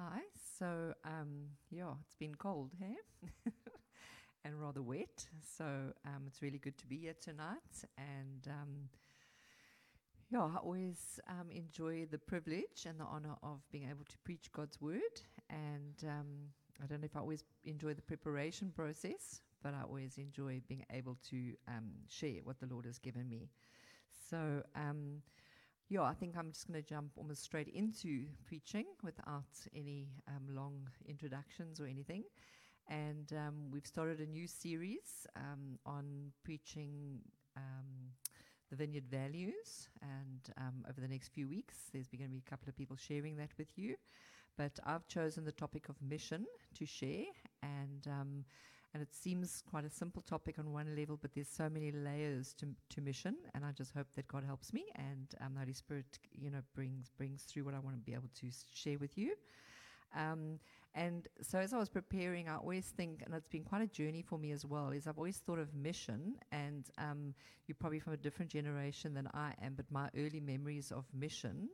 Hi. So, um, yeah, it's been cold, hey? and rather wet. So, um, it's really good to be here tonight. And, um, yeah, I always um, enjoy the privilege and the honor of being able to preach God's word. And um, I don't know if I always enjoy the preparation process, but I always enjoy being able to um, share what the Lord has given me. So, um, yeah, I think I'm just going to jump almost straight into preaching without any um, long introductions or anything. And um, we've started a new series um, on preaching um, the vineyard values. And um, over the next few weeks, there's going to be a couple of people sharing that with you. But I've chosen the topic of mission to share. And um, and it seems quite a simple topic on one level, but there's so many layers to, to mission. And I just hope that God helps me and um, the Holy Spirit, you know, brings brings through what I want to be able to share with you. Um, and so as I was preparing, I always think, and it's been quite a journey for me as well, is I've always thought of mission, and um, you're probably from a different generation than I am, but my early memories of mission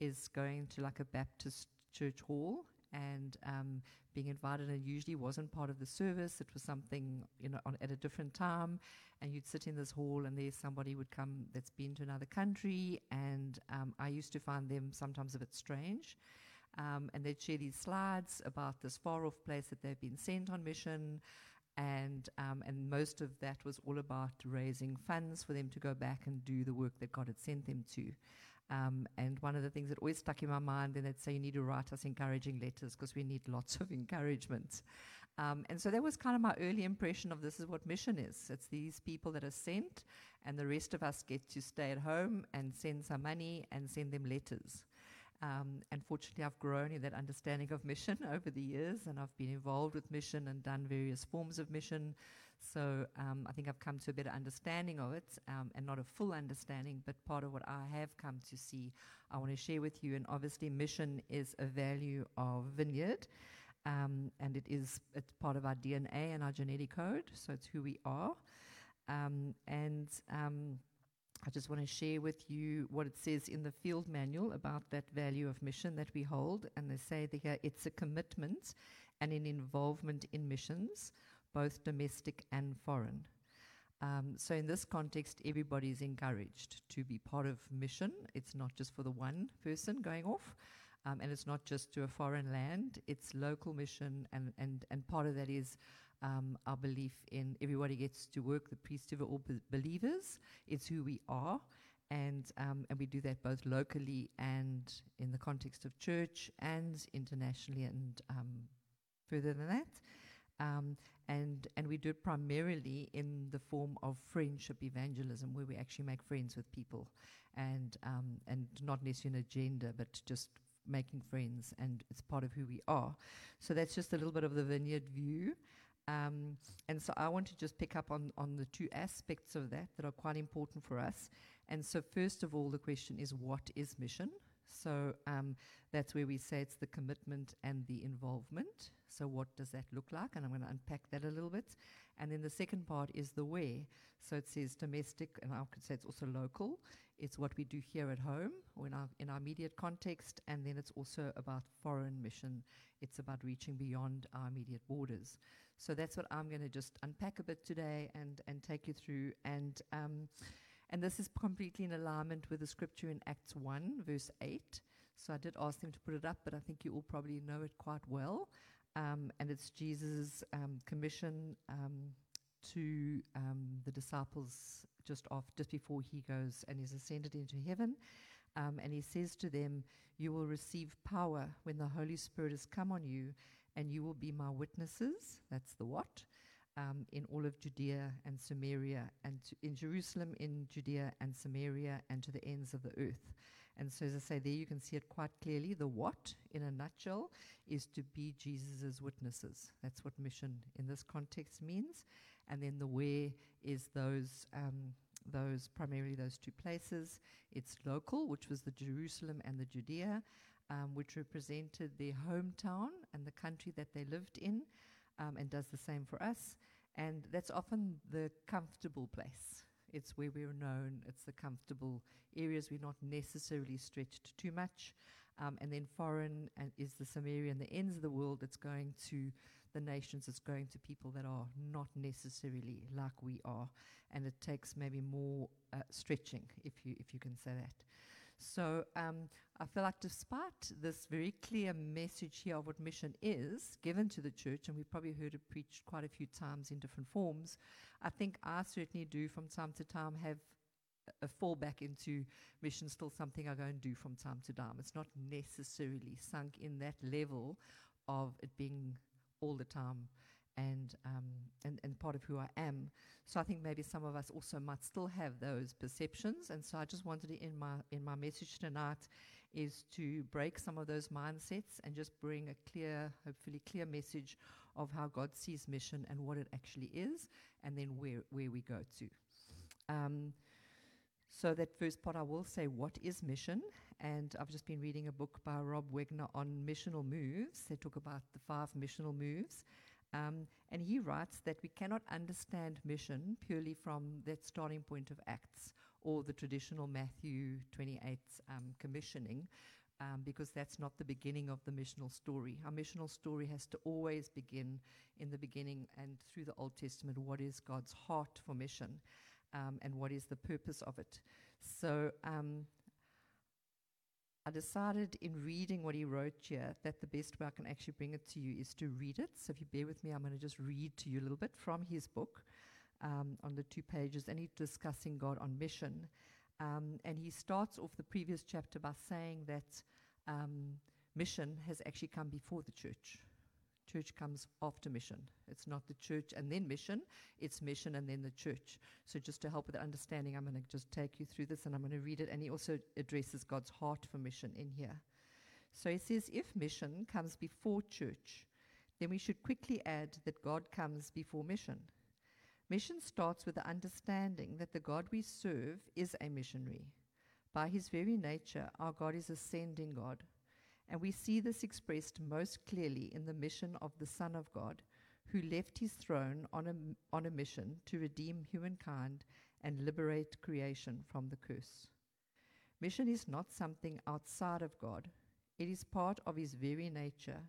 is going to like a Baptist church hall and um, being invited and usually wasn't part of the service. It was something, you know, on, at a different time. And you'd sit in this hall and there somebody would come that's been to another country. And um, I used to find them sometimes a bit strange. Um, and they'd share these slides about this far off place that they've been sent on mission. And, um, and most of that was all about raising funds for them to go back and do the work that God had sent them to. Um, and one of the things that always stuck in my mind, then they'd say, you need to write us encouraging letters because we need lots of encouragement. Um, and so that was kind of my early impression of this is what mission is. It's these people that are sent, and the rest of us get to stay at home and send some money and send them letters. Um, and fortunately, I've grown in that understanding of mission over the years, and I've been involved with mission and done various forms of mission. So um, I think I've come to a better understanding of it, um, and not a full understanding, but part of what I have come to see, I want to share with you. And obviously, mission is a value of Vineyard, um, and it is it's part of our DNA and our genetic code. So it's who we are, um, and. Um, I just want to share with you what it says in the field manual about that value of mission that we hold. And they say that it's a commitment and an involvement in missions both domestic and foreign. Um, so, in this context, everybody is encouraged to be part of mission. It's not just for the one person going off, um, and it's not just to a foreign land, it's local mission, and, and, and part of that is um, our belief in everybody gets to work the priesthood of all be- believers. It's who we are. And, um, and we do that both locally and in the context of church and internationally and um, further than that. Um, and and we do it primarily in the form of friendship evangelism, where we actually make friends with people, and um, and not necessarily an agenda, but just making friends, and it's part of who we are. So that's just a little bit of the vineyard view. Um, and so I want to just pick up on, on the two aspects of that that are quite important for us. And so, first of all, the question is what is mission? So um, that's where we say it's the commitment and the involvement. So, what does that look like? And I'm going to unpack that a little bit. And then the second part is the where. So, it says domestic, and I could say it's also local. It's what we do here at home or in our, in our immediate context. And then it's also about foreign mission. It's about reaching beyond our immediate borders. So, that's what I'm going to just unpack a bit today and, and take you through. And um, and this is completely in alignment with the scripture in Acts 1, verse 8. So I did ask them to put it up, but I think you all probably know it quite well. Um, and it's Jesus' um, commission um, to um, the disciples just off, just before he goes and is ascended into heaven. Um, and he says to them, You will receive power when the Holy Spirit has come on you, and you will be my witnesses. That's the what um, in all of Judea and Samaria, and in Jerusalem, in Judea and Samaria, and to the ends of the earth. And so, as I say, there you can see it quite clearly. The what, in a nutshell, is to be Jesus' witnesses. That's what mission in this context means. And then the where is those. Um, those primarily those two places. It's local, which was the Jerusalem and the Judea, um, which represented their hometown and the country that they lived in, um, and does the same for us. And that's often the comfortable place. It's where we're known, it's the comfortable areas. We're not necessarily stretched too much. Um, and then foreign and is the Samaria the ends of the world. It's going to the nations. It's going to people that are not necessarily like we are, and it takes maybe more uh, stretching, if you if you can say that. So um, I feel like, despite this very clear message here of what mission is given to the church, and we've probably heard it preached quite a few times in different forms, I think I certainly do from time to time have a fallback into mission still something I go and do from time to time. It's not necessarily sunk in that level of it being all the time and, um, and, and part of who I am. So I think maybe some of us also might still have those perceptions. And so I just wanted to, in my, in my message tonight, is to break some of those mindsets and just bring a clear, hopefully clear message of how God sees mission and what it actually is, and then where, where we go to. Um, so that first part, I will say what is mission, and I've just been reading a book by Rob Wegner on missional moves. They talk about the five missional moves, um, and he writes that we cannot understand mission purely from that starting point of Acts or the traditional Matthew 28 um, commissioning, um, because that's not the beginning of the missional story. Our missional story has to always begin in the beginning and through the Old Testament. What is God's heart for mission, um, and what is the purpose of it? So um, I decided in reading what he wrote here that the best way I can actually bring it to you is to read it. So if you bear with me, I'm going to just read to you a little bit from his book um, on the two pages, and he's discussing God on mission. Um, and he starts off the previous chapter by saying that um, mission has actually come before the church. Church comes after mission. It's not the church and then mission, it's mission and then the church. So, just to help with the understanding, I'm going to just take you through this and I'm going to read it. And he also addresses God's heart for mission in here. So, he says, if mission comes before church, then we should quickly add that God comes before mission. Mission starts with the understanding that the God we serve is a missionary. By his very nature, our God is a sending God. And we see this expressed most clearly in the mission of the Son of God, who left his throne on a, on a mission to redeem humankind and liberate creation from the curse. Mission is not something outside of God, it is part of his very nature,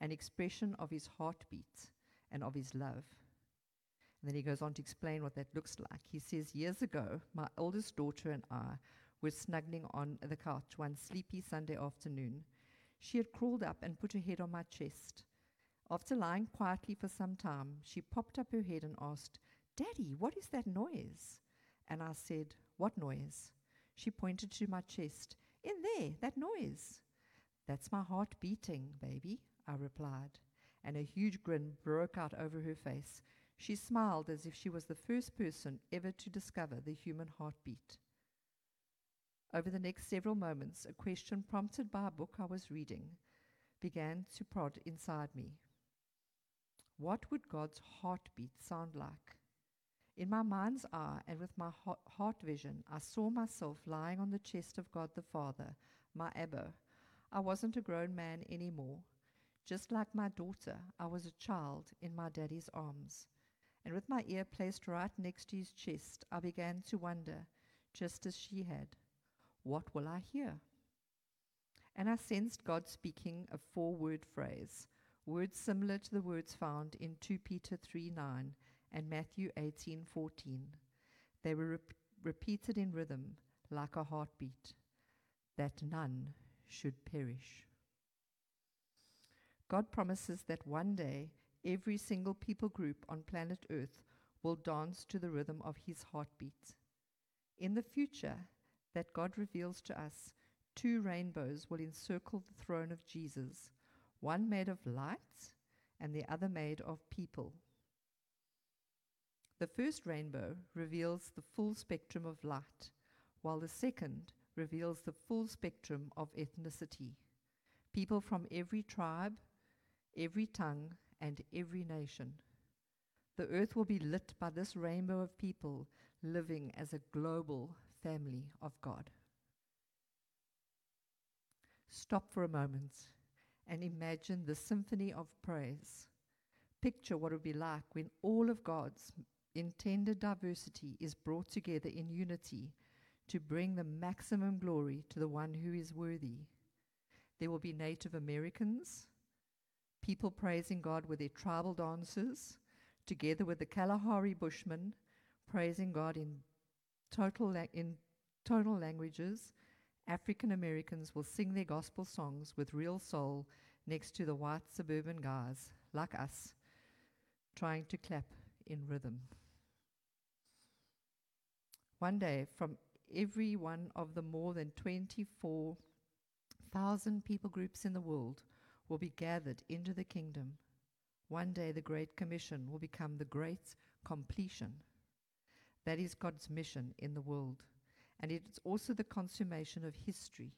an expression of his heartbeat and of his love. And then he goes on to explain what that looks like. He says, Years ago, my oldest daughter and I were snuggling on the couch one sleepy Sunday afternoon she had crawled up and put her head on my chest. After lying quietly for some time, she popped up her head and asked, Daddy, what is that noise? And I said, What noise? She pointed to my chest. In there, that noise. That's my heart beating, baby, I replied, and a huge grin broke out over her face. She smiled as if she was the first person ever to discover the human heartbeat. Over the next several moments, a question prompted by a book I was reading began to prod inside me. What would God's heartbeat sound like? In my mind's eye and with my heart vision, I saw myself lying on the chest of God the Father, my Abba. I wasn't a grown man anymore. Just like my daughter, I was a child in my daddy's arms. And with my ear placed right next to his chest, I began to wonder, just as she had. What will I hear? And I sensed God speaking a four word phrase, words similar to the words found in 2 Peter 3 9 and Matthew 18 14. They were rep- repeated in rhythm like a heartbeat that none should perish. God promises that one day every single people group on planet Earth will dance to the rhythm of his heartbeat. In the future, that God reveals to us, two rainbows will encircle the throne of Jesus, one made of light and the other made of people. The first rainbow reveals the full spectrum of light, while the second reveals the full spectrum of ethnicity. People from every tribe, every tongue, and every nation. The earth will be lit by this rainbow of people living as a global family of God. Stop for a moment and imagine the symphony of praise. Picture what it would be like when all of God's intended diversity is brought together in unity to bring the maximum glory to the one who is worthy. There will be Native Americans, people praising God with their tribal dances, together with the Kalahari Bushmen praising God in total la- in tonal languages. African Americans will sing their gospel songs with real soul next to the white suburban guys like us trying to clap in rhythm. One day, from every one of the more than 24,000 people groups in the world will be gathered into the kingdom. One day, the Great Commission will become the great completion. That is God's mission in the world. And it's also the consummation of history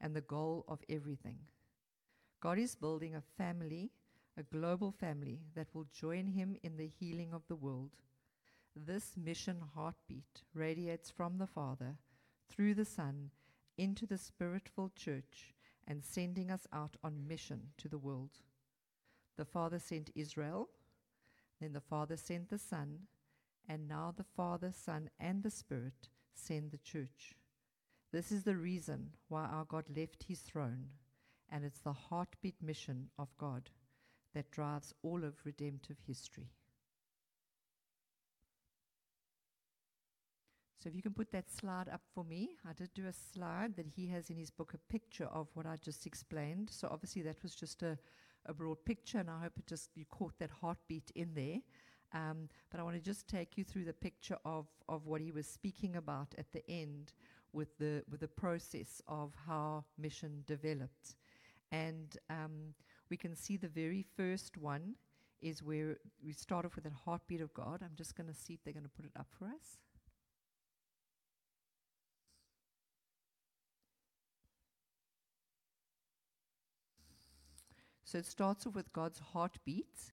and the goal of everything. God is building a family, a global family, that will join Him in the healing of the world. This mission heartbeat radiates from the Father through the Son into the spiritual church and sending us out on mission to the world. The Father sent Israel, then the Father sent the Son, and now the Father, Son, and the Spirit send the church. This is the reason why our God left his throne, and it's the heartbeat mission of God that drives all of redemptive history. So, if you can put that slide up for me, I did do a slide that he has in his book, a picture of what I just explained. So, obviously, that was just a, a broad picture, and I hope it just you caught that heartbeat in there. Um, but I want to just take you through the picture of, of what he was speaking about at the end with the, with the process of how mission developed. And um, we can see the very first one is where we start off with that heartbeat of God. I'm just going to see if they're going to put it up for us. So it starts off with God's heartbeat,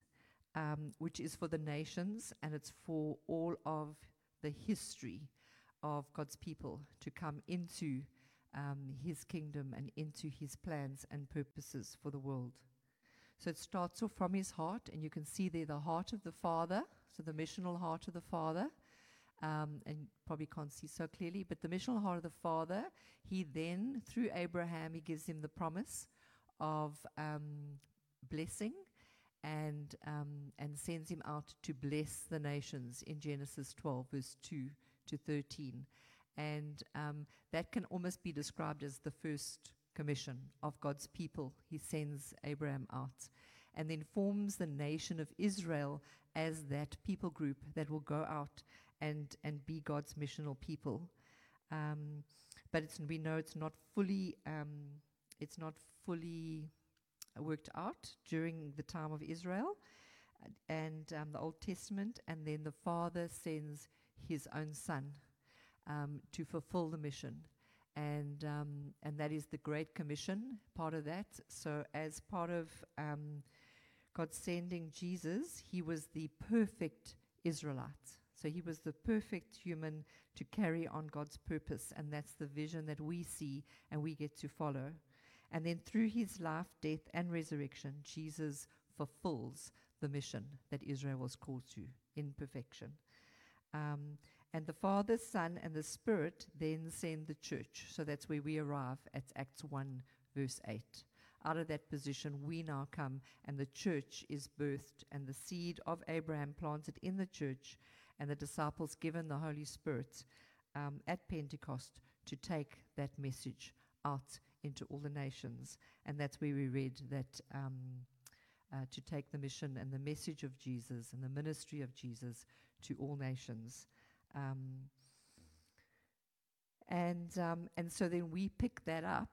um, which is for the nations and it's for all of the history of God's people to come into um, his kingdom and into his plans and purposes for the world. So it starts off from his heart, and you can see there the heart of the Father, so the missional heart of the Father. Um, and probably can't see so clearly, but the missional heart of the Father, he then, through Abraham, he gives him the promise of um, blessing and, um, and sends him out to bless the nations in Genesis 12, verse 2 to 13. And um, that can almost be described as the first commission of God's people. He sends Abraham out and then forms the nation of Israel as that people group that will go out and, and be God's missional people. Um, but we know it's not fully, um, it's not fully worked out during the time of Israel and um, the Old Testament, and then the Father sends his own Son um, to fulfill the mission. And, um, and that is the Great Commission, part of that. So, as part of um, God sending Jesus, he was the perfect Israelite. So, he was the perfect human to carry on God's purpose. And that's the vision that we see and we get to follow. And then through his life, death, and resurrection, Jesus fulfills the mission that Israel was called to in perfection. Um, and the Father, Son, and the Spirit then send the church. So that's where we arrive at Acts 1, verse 8. Out of that position, we now come, and the church is birthed, and the seed of Abraham planted in the church, and the disciples given the Holy Spirit um, at Pentecost to take that message out into all the nations. And that's where we read that um, uh, to take the mission and the message of Jesus and the ministry of Jesus to all nations. Um, and, um, and so then we pick that up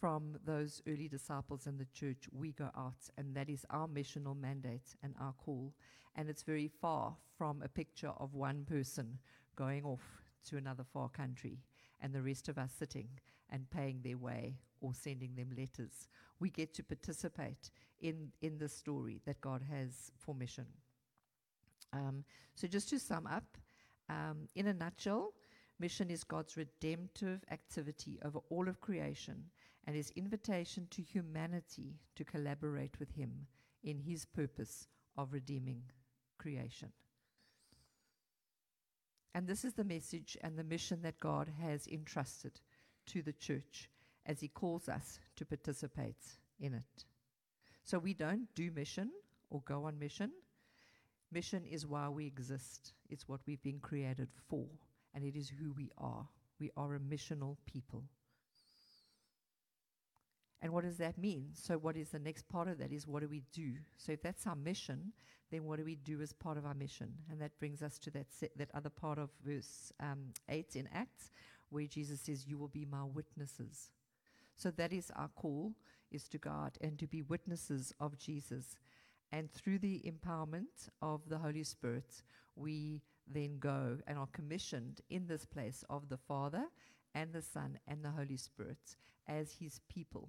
from those early disciples in the church. We go out, and that is our missional mandate and our call. And it's very far from a picture of one person going off to another far country and the rest of us sitting and paying their way or sending them letters. We get to participate in, in the story that God has for mission. Um, so, just to sum up, um, in a nutshell, mission is God's redemptive activity over all of creation and his invitation to humanity to collaborate with him in his purpose of redeeming creation. And this is the message and the mission that God has entrusted to the church. As He calls us to participate in it. So we don't do mission or go on mission. Mission is why we exist, it's what we've been created for, and it is who we are. We are a missional people. And what does that mean? So, what is the next part of that? Is what do we do? So, if that's our mission, then what do we do as part of our mission? And that brings us to that that other part of verse um, eight in Acts, where Jesus says, "You will be my witnesses." So that is our call: is to out and to be witnesses of Jesus. And through the empowerment of the Holy Spirit, we then go and are commissioned in this place of the Father and the Son and the Holy Spirit as His people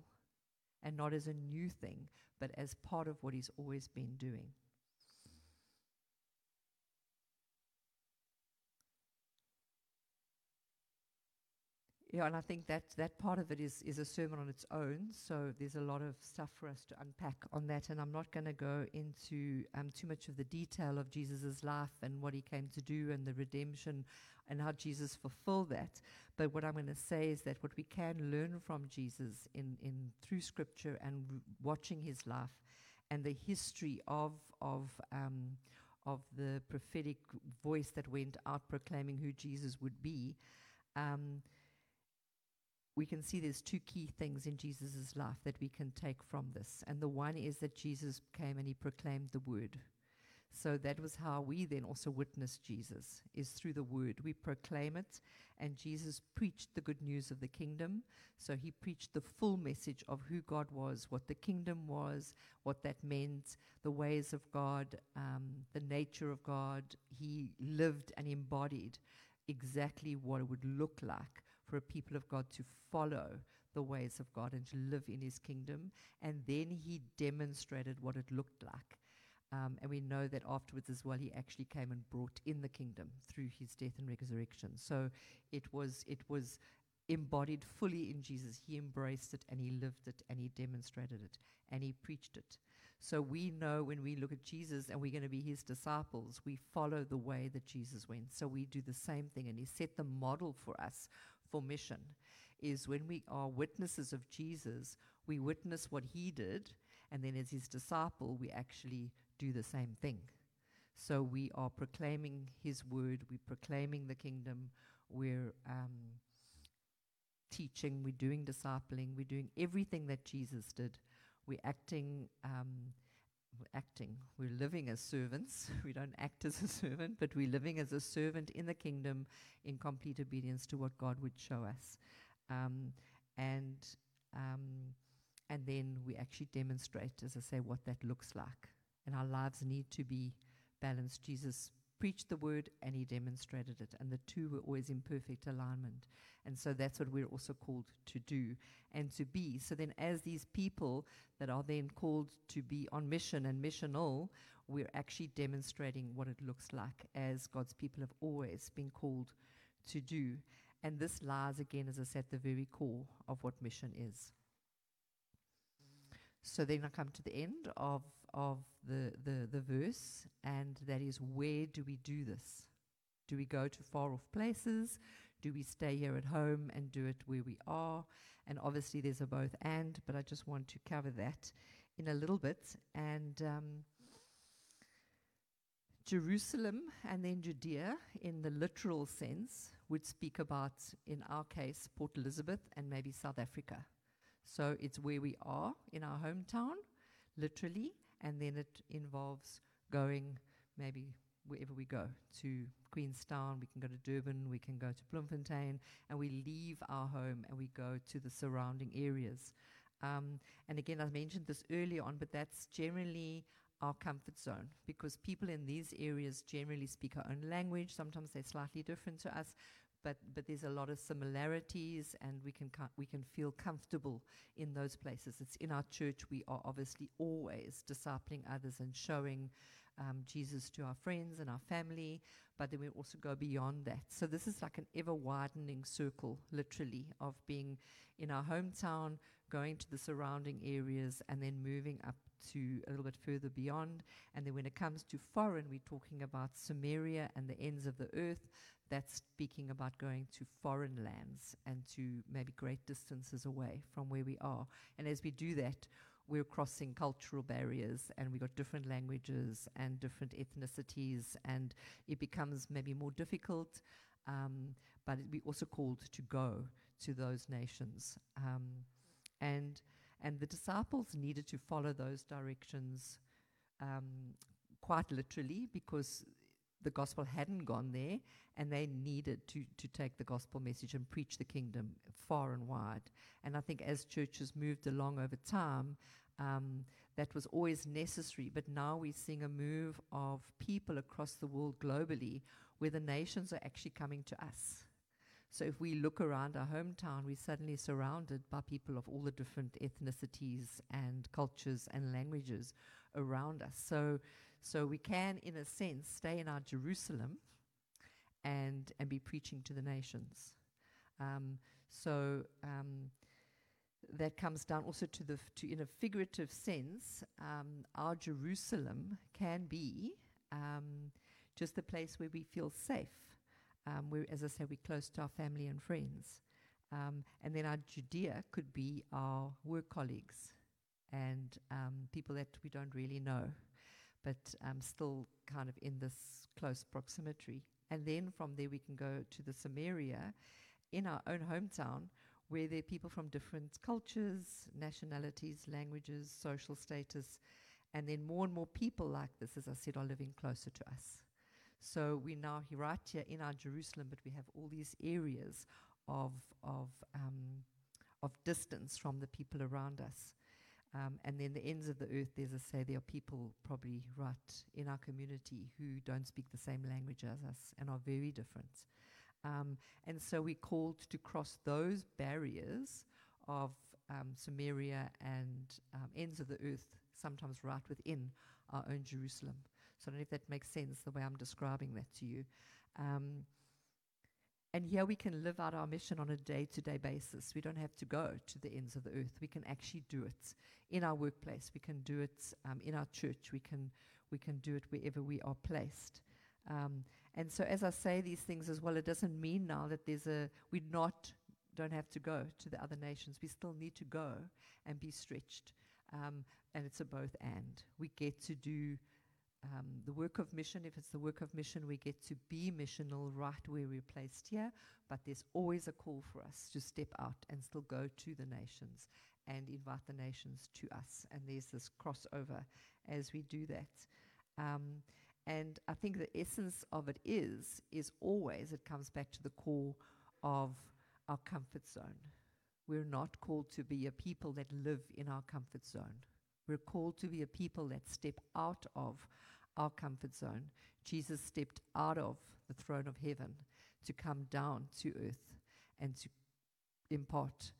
and not as a new thing, but as part of what He's always been doing. Yeah, and I think that that part of it is is a sermon on its own. So there's a lot of stuff for us to unpack on that, and I'm not going to go into um, too much of the detail of Jesus' life and what he came to do and the redemption and how Jesus fulfilled that. But what I'm going to say is that what we can learn from Jesus in in through Scripture and r- watching his life and the history of of um, of the prophetic voice that went out proclaiming who Jesus would be. Um, we can see there's two key things in Jesus' life that we can take from this. And the one is that Jesus came and he proclaimed the word. So that was how we then also witnessed Jesus, is through the word. We proclaim it, and Jesus preached the good news of the kingdom. So he preached the full message of who God was, what the kingdom was, what that meant, the ways of God, um, the nature of God. He lived and embodied exactly what it would look like for a people of God to follow the ways of God and to live in his kingdom. And then he demonstrated what it looked like. Um, and we know that afterwards as well, he actually came and brought in the kingdom through his death and resurrection. So it was, it was embodied fully in Jesus. He embraced it and he lived it and he demonstrated it and he preached it. So we know when we look at Jesus and we're going to be his disciples, we follow the way that Jesus went. So we do the same thing and he set the model for us for mission is when we are witnesses of Jesus, we witness what he did, and then as his disciple, we actually do the same thing. So we are proclaiming his word, we're proclaiming the kingdom, we're um, teaching, we're doing discipling, we're doing everything that Jesus did. We're acting. Um, acting. We're living as servants. We don't act as a servant, but we're living as a servant in the kingdom in complete obedience to what God would show us. Um, and um, and then we actually demonstrate, as I say, what that looks like. And our lives need to be balanced. Jesus preached the word and he demonstrated it, and the two were always in perfect alignment. And so that's what we're also called to do and to be. So then, as these people that are then called to be on mission and missional, we're actually demonstrating what it looks like as God's people have always been called to do. And this lies again, as I said, the very core of what mission is. So then I come to the end of, of the, the, the verse, and that is where do we do this? Do we go to far off places? Do we stay here at home and do it where we are? And obviously, there's a both and, but I just want to cover that in a little bit. And um, Jerusalem and then Judea, in the literal sense, would speak about, in our case, Port Elizabeth and maybe South Africa. So it's where we are in our hometown, literally, and then it involves going maybe wherever we go to Queenstown, we can go to Durban, we can go to Bloemfontein, and we leave our home and we go to the surrounding areas. Um, and again, I mentioned this earlier on, but that's generally our comfort zone because people in these areas generally speak our own language. Sometimes they're slightly different to us, but but there's a lot of similarities, and we can we can feel comfortable in those places. It's in our church. We are obviously always discipling others and showing um, Jesus to our friends and our family, but then we also go beyond that. So this is like an ever widening circle, literally, of being in our hometown, going to the surrounding areas, and then moving up to a little bit further beyond. And then when it comes to foreign, we're talking about Samaria and the ends of the earth. That's speaking about going to foreign lands and to maybe great distances away from where we are. And as we do that, we're crossing cultural barriers and we've got different languages and different ethnicities, and it becomes maybe more difficult. Um, but we also called to go to those nations. Um, and, and the disciples needed to follow those directions um, quite literally because the gospel hadn't gone there and they needed to, to take the gospel message and preach the kingdom far and wide. And I think as churches moved along over time, um, that was always necessary. But now we're seeing a move of people across the world globally where the nations are actually coming to us. So if we look around our hometown, we're suddenly surrounded by people of all the different ethnicities and cultures and languages around us. So, so we can, in a sense, stay in our Jerusalem and, and be preaching to the nations. Um, so um, that comes down also to the, to in a figurative sense, um, our Jerusalem can be um, just the place where we feel safe um, where, as I say, we're close to our family and friends. Um, and then our Judea could be our work colleagues and people that we don't really know, but um, still kind of in this close proximity. And then from there, we can go to the Samaria in our own hometown where there are people from different cultures, nationalities, languages, social status, and then more and more people like this, as I said, are living closer to us. So we're now here, right here in our Jerusalem, but we have all these areas of, of, um, of distance from the people around us. Um, and then the ends of the earth, there's a say, there are people probably right in our community who don't speak the same language as us and are very different. Um, and so we're called to cross those barriers of um, Samaria and um, ends of the earth, sometimes right within our own Jerusalem. So I don't know if that makes sense the way I'm describing that to you. And here we can live out our mission on a day to day basis. We don't have to go to the ends of the earth. We can actually do it in our workplace. We can do it um, in our church. We can, we can do it wherever we are placed. Um, and so, as I say these things as well, it doesn't mean now that there's a, we not, don't have to go to the other nations. We still need to go and be stretched. Um, and it's a both and. We get to do um, the work of mission. If it's the work of mission, we get to be missional right where we're placed here. But there's always a call for us to step out and still go to the nations and invite the nations to us. And there's this crossover as we do that. Um, and I think the essence of it is, is always, it comes back to the core of our comfort zone. We're not called to be a people that live in our comfort zone. We're called to be a people that step out of our comfort zone. Jesus stepped out of the throne of heaven to come down to earth and to impart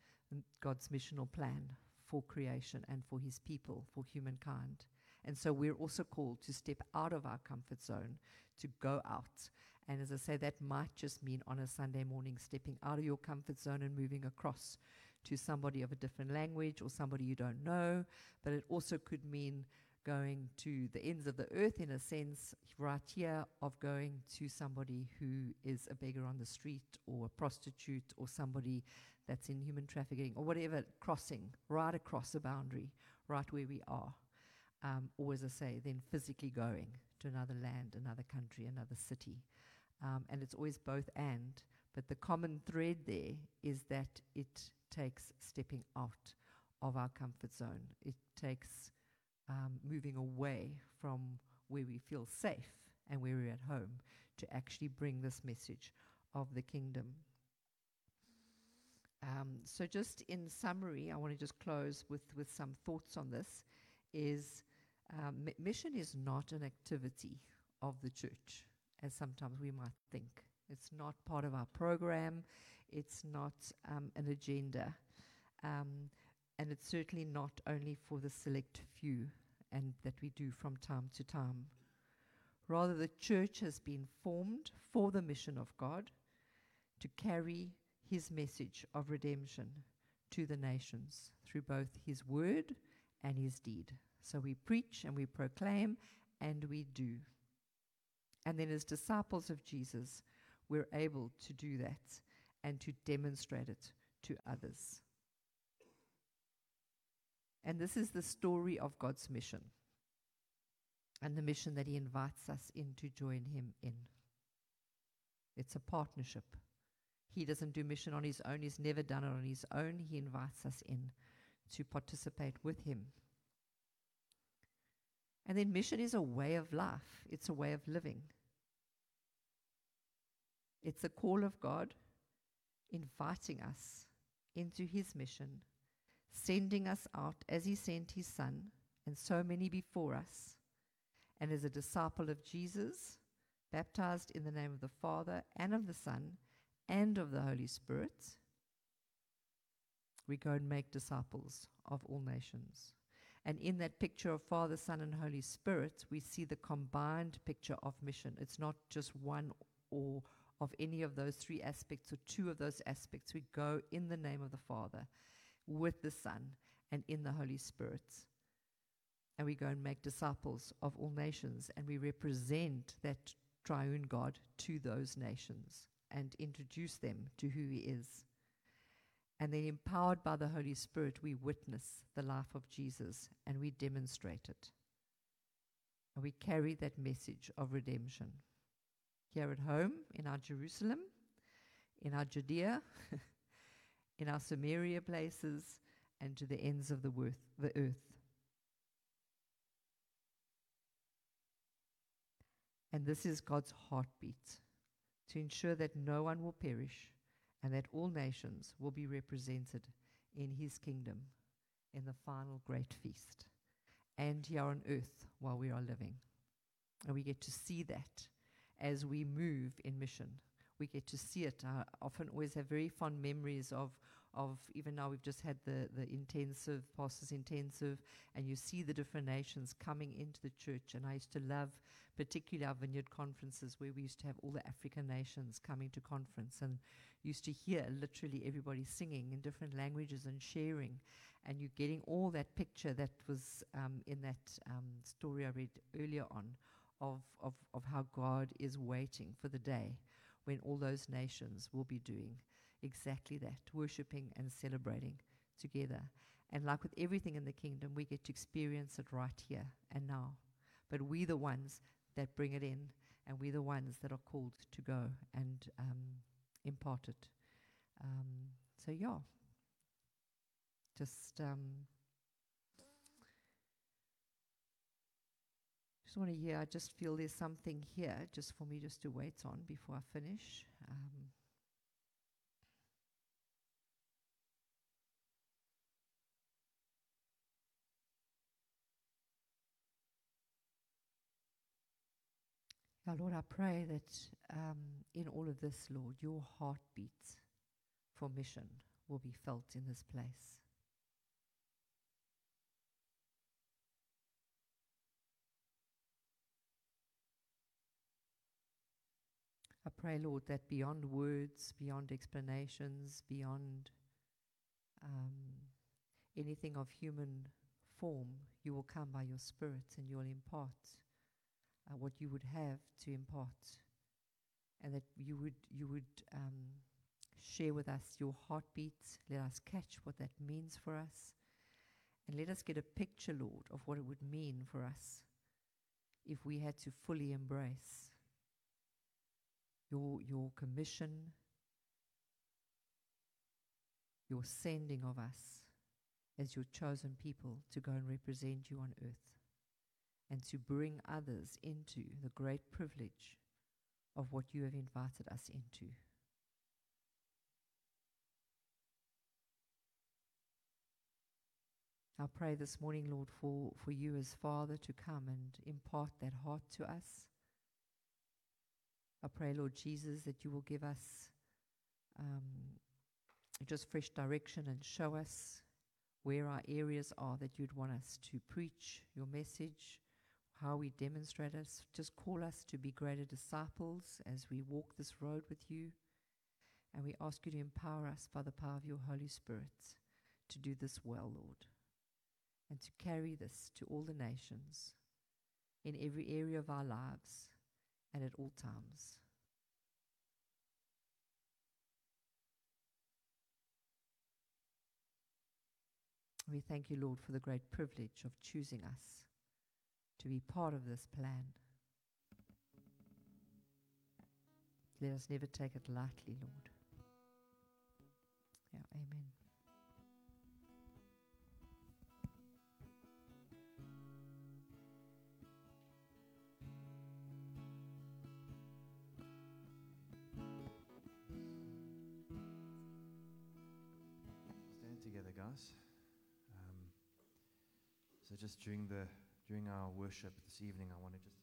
God's missional plan for creation and for his people, for humankind. And so we're also called to step out of our comfort zone, to go out. And as I say, that might just mean on a Sunday morning stepping out of your comfort zone and moving across to somebody of a different language or somebody you don't know. But it also could mean going to the ends of the earth in a sense, right here, of going to somebody who is a beggar on the street or a prostitute or somebody that's in human trafficking or whatever, crossing right across a boundary, right where we are. Um, or as I say, then physically going to another land, another country, another city. Um, and it's always both and. But the common thread there is that it takes stepping out of our comfort zone. It takes um, moving away from where we feel safe and where we're at home to actually bring this message of the kingdom. Um, so, just in summary, I want to just close with, with some thoughts on this. Is um, mission is not an activity of the church, as sometimes we might think. It's not part of our program. It's not um, an agenda. Um, and it's certainly not only for the select few and that we do from time to time. Rather, the church has been formed for the mission of God to carry his message of redemption to the nations through both his word and his deed, So we preach and we proclaim and we do. And then, as disciples of Jesus, we're able to do that and to demonstrate it to others. And this is the story of God's mission and the mission that He invites us in to join Him in. It's a partnership. He doesn't do mission on His own, He's never done it on His own. He invites us in to participate with Him. And then mission is a way of life, it's a way of living. It's a call of God inviting us into His mission sending us out as he sent his son and so many before us, and as a disciple of Jesus, baptized in the name of the Father and of the Son and of the Holy Spirit, we go and make disciples of all nations. And in that picture of Father, Son, and Holy Spirit, we see the combined picture of mission. It's not just one or of any of those three aspects or two of those aspects. We go in the name of the Father with the Son and in the Holy Spirit. And we go and make disciples of all nations, and we represent that triune God to those nations and introduce them to who He is. And then, empowered by the Holy Spirit, we witness the life of Jesus and we demonstrate it. And we carry that message of redemption here at home, in our Jerusalem, in our Judea, in our Samaria places, and to the ends of the, worth, the earth. And this is God's heartbeat to ensure that no one will perish and that all nations will be represented in his kingdom in the final great feast and here on earth while we are living. And we get to see that as we move in mission. We get to see it. I often always have very fond memories of of even now we've just had the the intensive pastors intensive and you see the different nations coming into the church. And I used to love particularly our vineyard conferences where we used to have all the African nations coming to conference and used to hear literally everybody singing in different languages and sharing. And you're getting all that picture that was um, in that um, story I read earlier on of, of, of how God is waiting for the day when all those nations will be doing exactly that, worshipping and celebrating together. And like with everything in the kingdom, we get to experience it right here and now. But we're the ones that bring it in, and we're the ones that are called to go and um, impart it. Um, so, yeah, just um, just want to hear, I just feel there's something here just for me just to wait on before I finish. Um, yeah, Lord, I pray that um, in all of this, Lord, your heartbeat for mission will be felt in this place. Pray, Lord, that beyond words, beyond explanations, beyond um, anything of human form, you will come by your Spirit and you will impart uh, what you would have to impart, and that you would you would um, share with us your heartbeat. Let us catch what that means for us, and let us get a picture, Lord, of what it would mean for us if we had to fully embrace your, your commission, your sending of us as your chosen people to go and represent you on earth and to bring others into the great privilege of what you have invited us into. I pray this morning, Lord, for, for you as Father to come and impart that heart to us I pray, Lord Jesus, that you will give us um, just fresh direction and show us where our areas are that you'd want us to preach your message, how we demonstrate us. Just call us to be greater disciples as we walk this road with you. And we ask you to empower us by the power of your Holy Spirit to do this well, Lord. and to carry this to all the nations in every area of our lives and at all times. We thank you, Lord, for the great privilege of choosing us to be part of this plan. Let us never take it lightly, Lord. Yeah, amen. Together, guys. Um, so just during the during our worship this evening, I want to just